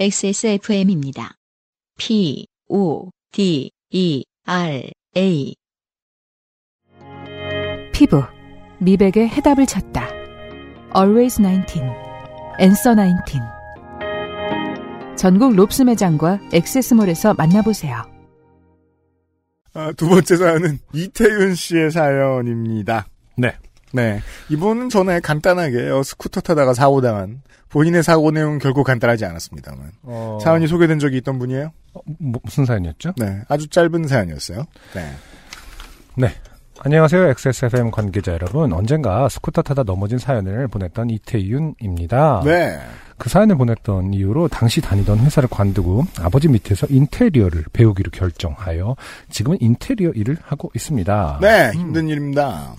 XSFM입니다. P, O, D, E, R, A. 피부, 미백의 해답을 찾다. Always 19, Answer 19. 전국 롭스 매장과 엑세스몰에서 만나보세요. 아, 두 번째 사연은 이태윤 씨의 사연입니다. 네. 네. 이분은 전에 간단하게 어, 스쿠터 타다가 사고당한 본인의 사고 내용은 결코 간단하지 않았습니다만 어, 사연이 소개된 적이 있던 분이에요. 어, 뭐, 무슨 사연이었죠? 네. 아주 짧은 사연이었어요. 네. 네. 안녕하세요. XSFM 관계자 여러분. 언젠가 스쿠터 타다 넘어진 사연을 보냈던 이태윤입니다. 네. 그 사연을 보냈던 이유로 당시 다니던 회사를 관두고 아버지 밑에서 인테리어를 배우기로 결정하여 지금은 인테리어 일을 하고 있습니다. 네. 힘든 일입니다.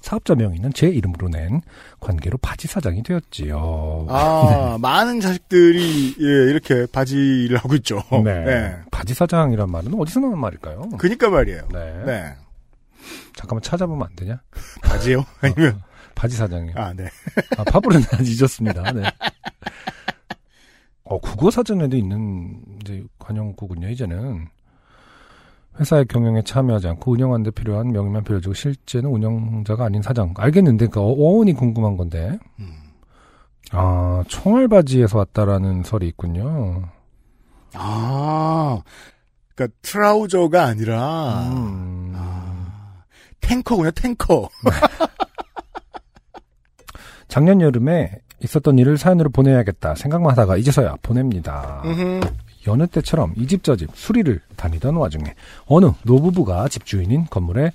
사업자 명의는 제 이름으로 낸 관계로 바지 사장이 되었지요. 아, 많은 자식들이 예, 이렇게 바지 일을 하고 있죠. 네. 바지 사장이란 말은 어디서 나온 말일까요? 그니까 말이에요. 네. 네. 잠깐만 찾아보면 안 되냐? 바지요? 아니면 바지 사장이요. 아, 네. 아, 파브르는 잊었습니다. 네. 어, 국어 사전에도 있는 이제 관용구군요. 이제는 회사의 경영에 참여하지 않고 운영하는 데 필요한 명의만 빌려주고 실제는 운영자가 아닌 사장. 알겠는데 그 어원이 궁금한 건데. 음. 아, 총알 바지에서 왔다라는 설이 있군요. 아, 그러니까 트라우저가 아니라 음. 아, 탱커군요, 탱커. 작년 여름에 있었던 일을 사연으로 보내야겠다 생각만 하다가 이제서야 보냅니다. 음흠. 여느 때처럼 이 집 저 집 수리를 다니던 와중에 어느 노부부가 집주인인 건물에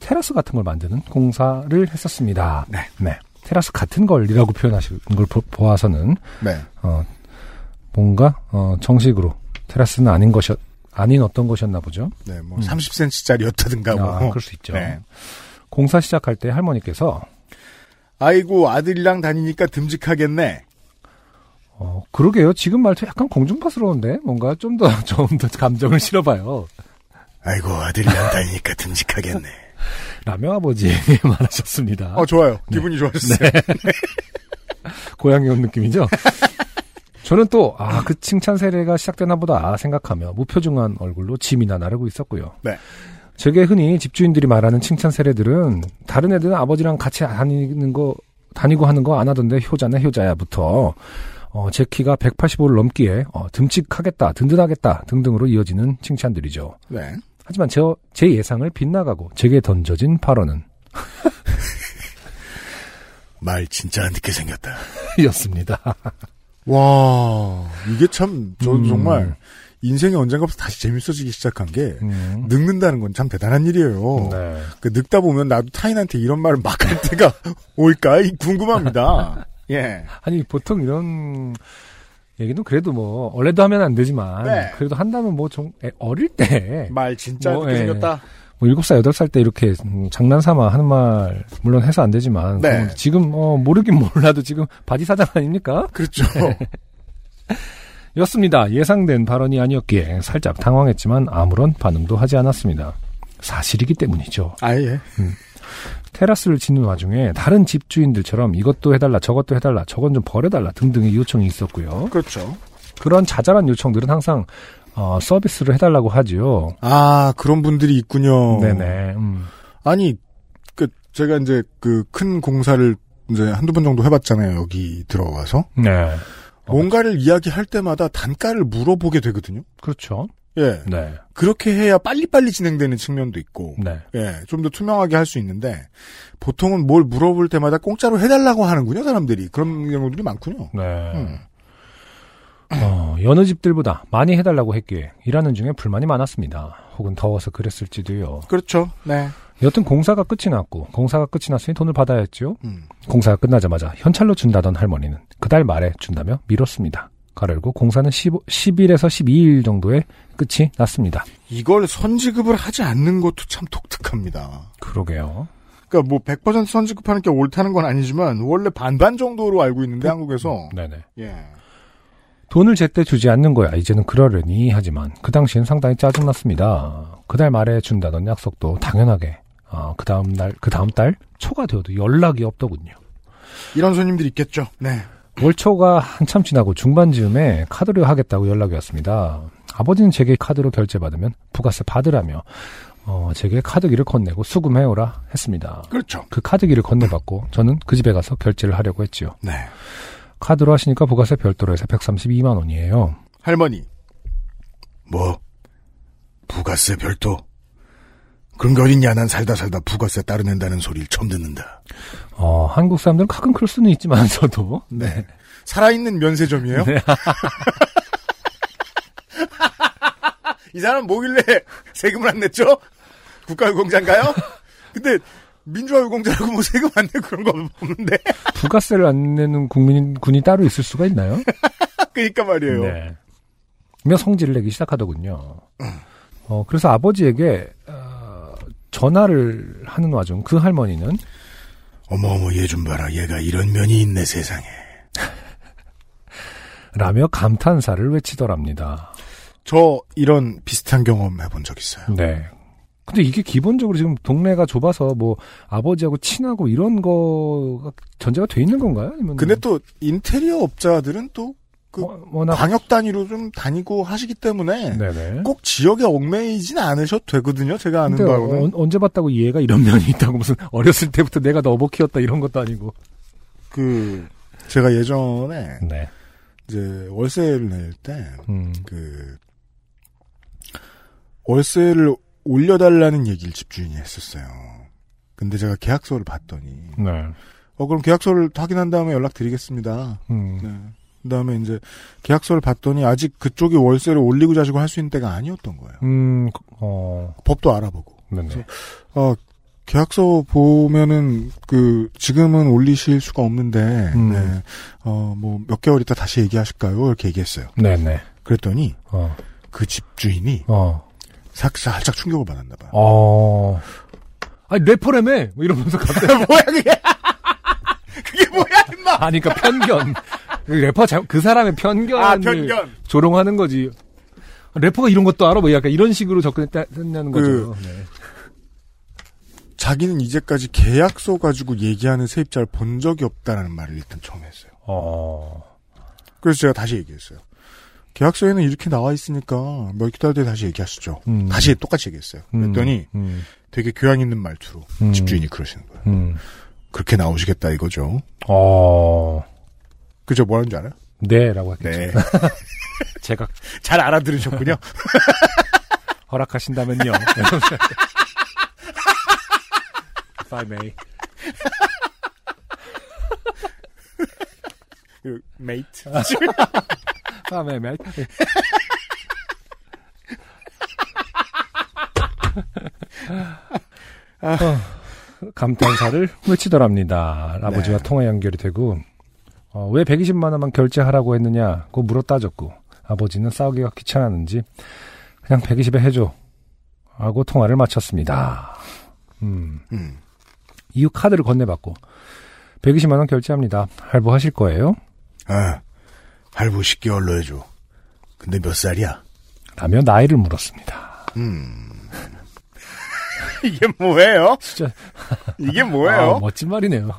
테라스 같은 걸 만드는 공사를 했었습니다. 네. 테라스 같은 걸이라고 표현하신 걸 보, 보아서는 네. 어, 뭔가 어, 정식으로 테라스는 아닌 것이 아닌 어떤 것이었나 보죠. 네, 뭐 음. 30cm짜리였다든가 뭐. 아, 그럴 수 있죠. 네. 공사 시작할 때 할머니께서 아이고 아들이랑 다니니까 듬직하겠네. 어, 그러게요. 지금 말투 약간 공중파스러운데 뭔가 좀 더 좀 더 감정을 실어봐요. 아이고 아들이랑 다니니까 듬직하겠네. 라며 아버지 말하셨습니다. 어 좋아요. 기분이 좋아졌어요. 고향에 온 느낌이죠? 저는 또, 아, 그 칭찬 세례가 시작되나 보다 생각하며 무표정한 얼굴로 짐이나 나르고 있었고요. 네. 제게 흔히 집주인들이 말하는 칭찬 세례들은 다른 애들은 아버지랑 같이 다니는 거, 다니고 하는 거 안 하던데 효자네 효자야부터 어, 제 키가 185를 넘기에 어, 듬직하겠다, 든든하겠다 등등으로 이어지는 칭찬들이죠. 네. 하지만 제, 제 예상을 빗나가고 제게 던져진 발언은 말 진짜 늦게 생겼다. 이었습니다. 와 이게 참저 음. 정말 인생이 언젠가부터 다시 재밌어지기 시작한 게 음. 늙는다는 건 참 대단한 일이에요. 네. 그 늙다 보면 나도 타인한테 이런 말을 막 할 때가 올까 이 궁금합니다. 예. 아니 보통 이런 얘기는 그래도 뭐 원래도 하면 안 되지만 네. 그래도 한다면 뭐 좀 어릴 때 말 진짜 뭐, 예. 생겼다. 뭐 일곱 살 여덟 살 때 이렇게 음, 장난 삼아 하는 말 물론 해서 안 되지만 네. 지금 어 모르긴 몰라도 지금 바지 사장 아닙니까? 그렇죠. 였습니다. 예상된 발언이 아니었기에 살짝 당황했지만 아무런 반응도 하지 않았습니다. 사실이기 때문이죠. 아 예. 테라스를 짓는 와중에 다른 집주인들처럼 이것도 해달라 저것도 해달라 저건 좀 버려달라 등등의 요청이 있었고요. 그렇죠. 그런 자잘한 요청들은 항상 어, 서비스를 해달라고 하지요. 아 그런 분들이 있군요. 네네. 음. 아니 그 제가 이제 그 큰 공사를 이제 한두 번 정도 해봤잖아요. 여기 들어와서 네. 어, 뭔가를 이야기할 때마다 단가를 물어보게 되거든요. 그렇죠. 예. 네. 그렇게 해야 빨리빨리 진행되는 측면도 있고, 네. 예, 좀 더 투명하게 할 수 있는데, 보통은 뭘 물어볼 때마다 공짜로 해달라고 하는군요, 사람들이. 그런 경우들이 많군요. 네. 음. 어, 여느 집들보다 많이 해달라고 했기에 일하는 중에 불만이 많았습니다. 혹은 더워서 그랬을지도요. 그렇죠. 네. 여튼 공사가 끝이 났고 공사가 끝이 났으니 돈을 받아야 했죠. 음. 공사가 끝나자마자 현찰로 준다던 할머니는 그달 말에 준다며 미뤘습니다. 가르고 공사는 15, 10일에서 12일 정도에 끝이 났습니다. 이걸 선지급을 하지 않는 것도 참 독특합니다. 그러게요. 그러니까 뭐 100% 선지급하는 게 옳다는 건 아니지만 원래 반반 정도로 알고 있는데 한국에서 네네. 예. 돈을 제때 주지 않는 거야. 이제는 그러려니 하지만 그 당시엔 상당히 짜증났습니다. 그달 말에 준다던 약속도 당연하게 어, 그 다음 날, 그 다음 달 초가 되어도 연락이 없더군요. 이런 손님들이 있겠죠. 네. 월초가 한참 지나고 중반 즈음에 카드로 하겠다고 연락이 왔습니다. 아버지는 제게 카드로 결제받으면 부가세 받으라며 어, 제게 카드기를 건네고 수금해오라 했습니다. 그렇죠. 그 카드기를 건네받고 저는 그 집에 가서 결제를 하려고 했지요. 네. 카드로 하시니까 부가세 별도로 해서 132만 원이에요. 할머니. 뭐? 부가세 별도? 그런 게 어딨냐. 난 살다 살다 부가세 따르낸다는 소리를 처음 듣는다. 어, 한국 사람들은 가끔 그럴 수는 있지만서도 네. 살아있는 면세점이에요? 네. 이 사람 뭐길래 세금을 안 냈죠? 국가유공자인가요? 근데 민주화유공자라고 뭐 세금 안 내고 그런 거 없는데? 부가세를 안 내는 국민 군이 따로 있을 수가 있나요? 그니까 말이에요. 네. 며 성질을 내기 시작하더군요. 어, 그래서 아버지에게 어, 전화를 하는 와중 그 할머니는 어머어머 얘 좀 봐라. 얘가 이런 면이 있네 세상에. 라며 감탄사를 외치더랍니다. 저 이런 비슷한 경험 해본 적 있어요. 네. 근데 이게 기본적으로 지금 동네가 좁아서 뭐 아버지하고 친하고 이런 거가 전제가 돼 있는 건가요? 아니면 근데 또 인테리어 업자들은 또 그 워- 워낙 광역 단위로 좀 다니고 하시기 때문에 네네. 꼭 지역에 얽매이진 않으셔도 되거든요. 제가 아는 바로는. 어, 언제 봤다고 얘가 이런 면이 있다고 무슨 어렸을 때부터 내가 너버 키웠다 이런 것도 아니고. 그 제가 예전에 네. 이제 월세를 낼때 음. 그 월세를 올려달라는 얘기를 집주인이 했었어요. 근데 제가 계약서를 봤더니 네. 어 그럼 계약서를 확인한 다음에 연락드리겠습니다. 음. 네. 그다음에 이제 계약서를 봤더니 아직 그쪽이 월세를 올리고 자시고 할 수 있는 때가 아니었던 거예요. 음. 어. 법도 알아보고. 네네. 어 계약서 보면은 그 지금은 올리실 수가 없는데 음. 네. 어뭐 몇 개월 있다 다시 얘기하실까요? 이렇게 얘기했어요. 네네. 그랬더니 어. 그 집주인이 어. 살- 살짝 충격을 받았나 봐요. 어. 아니 래퍼라며 뭐 이러면서 갑자기 뭐야 그게? 그게 뭐야 임마? 아니 그러니까 편견. 래퍼 자, 그 사람의 편견을 아 편견. 조롱하는 거지. 래퍼가 이런 것도 알아? 뭐 약간 이런 식으로 접근했다는 그- 거죠. 네. 자기는 이제까지 계약서 가지고 얘기하는 세입자를 본 적이 없다라는 말을 일단 처음 했어요. 어. 그래서 제가 다시 얘기했어요. 계약서에는 이렇게 나와 있으니까 몇 달 뒤에 다시 얘기하시죠. 음. 다시 똑같이 얘기했어요. 음, 그랬더니 음, 되게 교양 있는 말투로 음. 집주인이 그러시는 거예요. 음. 그렇게 나오시겠다 이거죠. 어. 그죠? 뭐라는 줄 알아요? 네라고 했겠죠. 네. 제가 잘 알아들으셨군요. 허락하신다면요. If I may. 그, mate. If I may, mate. 어, 감탄사를 외치더랍니다. 아버지와 네. 통화 연결이 되고 어, 왜 120만 원만 결제하라고 했느냐고 물어 따졌고 아버지는 싸우기가 귀찮았는지 그냥 120에 해줘 하고 통화를 마쳤습니다. 음, 음. 이후 카드를 건네받고 120만 원 결제합니다. 할부하실 거예요? 아, 할부 10개월로 해줘. 근데 몇 살이야? 라며 나이를 물었습니다. 음. 이게 뭐예요? 진짜 이게 뭐예요? 아, 멋진 말이네요.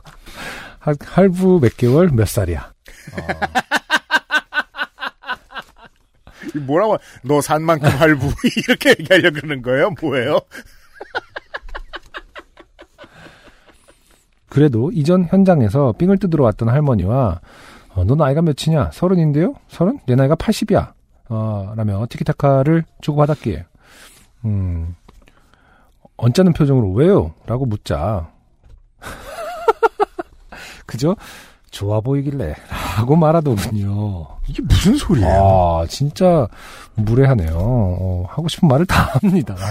할, 할부 몇 개월 몇 살이야? 이게 뭐라고, 너 산 만큼 할부. 이렇게 얘기하려고 그러는 거예요? 뭐예요? 그래도 이전 현장에서 삥을 뜯으러 왔던 할머니와 어, 너 나이가 몇이냐? 서른인데요? 서른? 내 나이가 80이야. 어, 라며 티키타카를 주고받았기에 음, 언짢은 표정으로 왜요? 라고 묻자 그죠? 좋아 보이길래 라고 말하더군요. 이게 무슨 소리예요? 아, 진짜 무례하네요. 어, 하고 싶은 말을 다 합니다.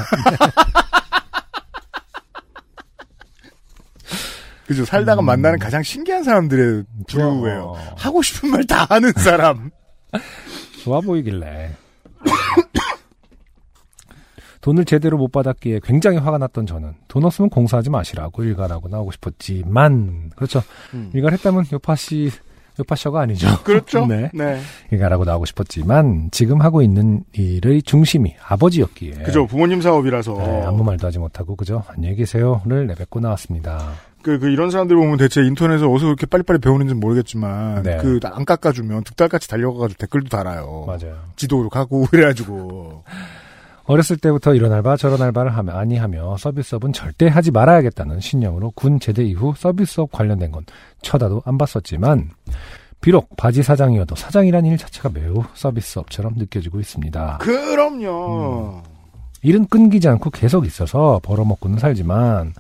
그죠? 살다가 만나는 가장 신기한 사람들의 부류예요. 어. 하고 싶은 말 다 하는 사람. 좋아 보이길래. 돈을 제대로 못 받았기에 굉장히 화가 났던 저는 돈 없으면 공사하지 마시라고 일가라고 나오고 싶었지만 그렇죠 음. 일가를 했다면 요파 씨 요파셔가 아니죠. 그렇죠. 네. 네. 이가라고 나오고 싶었지만 지금 하고 있는 일의 중심이 아버지였기에 그죠. 부모님 사업이라서. 네, 아무 말도 하지 못하고 그죠 안녕히 계세요를 내뱉고 나왔습니다. 그, 그, 이런 사람들 보면 대체 인터넷에서 어디서 그렇게 빨리빨리 배우는지 는 모르겠지만, 네. 그, 안 깎아주면 득달같이 달려가가지고 댓글도 달아요. 맞아요. 지도로 가고, 이래가지고. 어렸을 때부터 이런 알바 저런 알바를 하며 아니 하며 서비스업은 절대 하지 말아야겠다는 신념으로 군 제대 이후 서비스업 관련된 건 쳐다도 안 봤었지만 비록 바지 사장이어도 사장이란 일 자체가 매우 서비스업처럼 느껴지고 있습니다. 그럼요. 일은 끊기지 않고 계속 있어서 벌어먹고는 살지만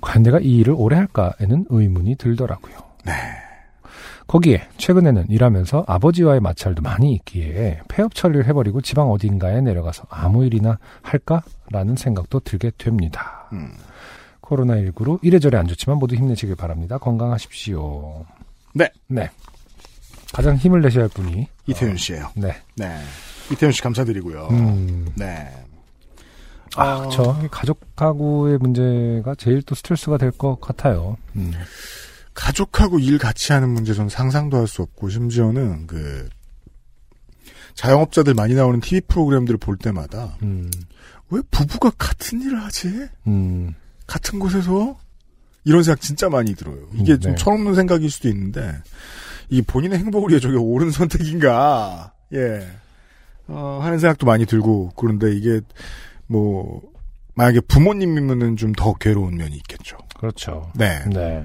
과연 내가 이 일을 오래 할까에는 의문이 들더라고요. 네. 거기에 최근에는 일하면서 아버지와의 마찰도 많이 있기에 폐업 처리를 해버리고 지방 어딘가에 내려가서 아무 일이나 할까라는 생각도 들게 됩니다. 음. 코로나19로 이래저래 안 좋지만 모두 힘내시길 바랍니다. 건강하십시오. 네. 네. 가장 힘을 내셔야 할 분이 이태윤 씨예요 네. 네. 이태윤 씨 감사드리고요. 음. 네. 아, 어. 저 가족하고의 문제가 제일 또 스트레스가 될 것 같아요. 음. 가족하고 일 같이 하는 문제 전 상상도 할 수 없고 심지어는 그 자영업자들 많이 나오는 TV 프로그램들을 볼 때마다 음. 왜 부부가 같은 일을 하지? 음. 같은 곳에서 이런 생각 진짜 많이 들어요. 이게 음, 좀 네. 철없는 생각일 수도 있는데 이 본인의 행복을 위해 저게 옳은 선택인가? 예. 어, 하는 생각도 많이 들고 그런데 이게 뭐 만약에 부모님이면은 좀 더 괴로운 면이 있겠죠. 그렇죠. 네. 네.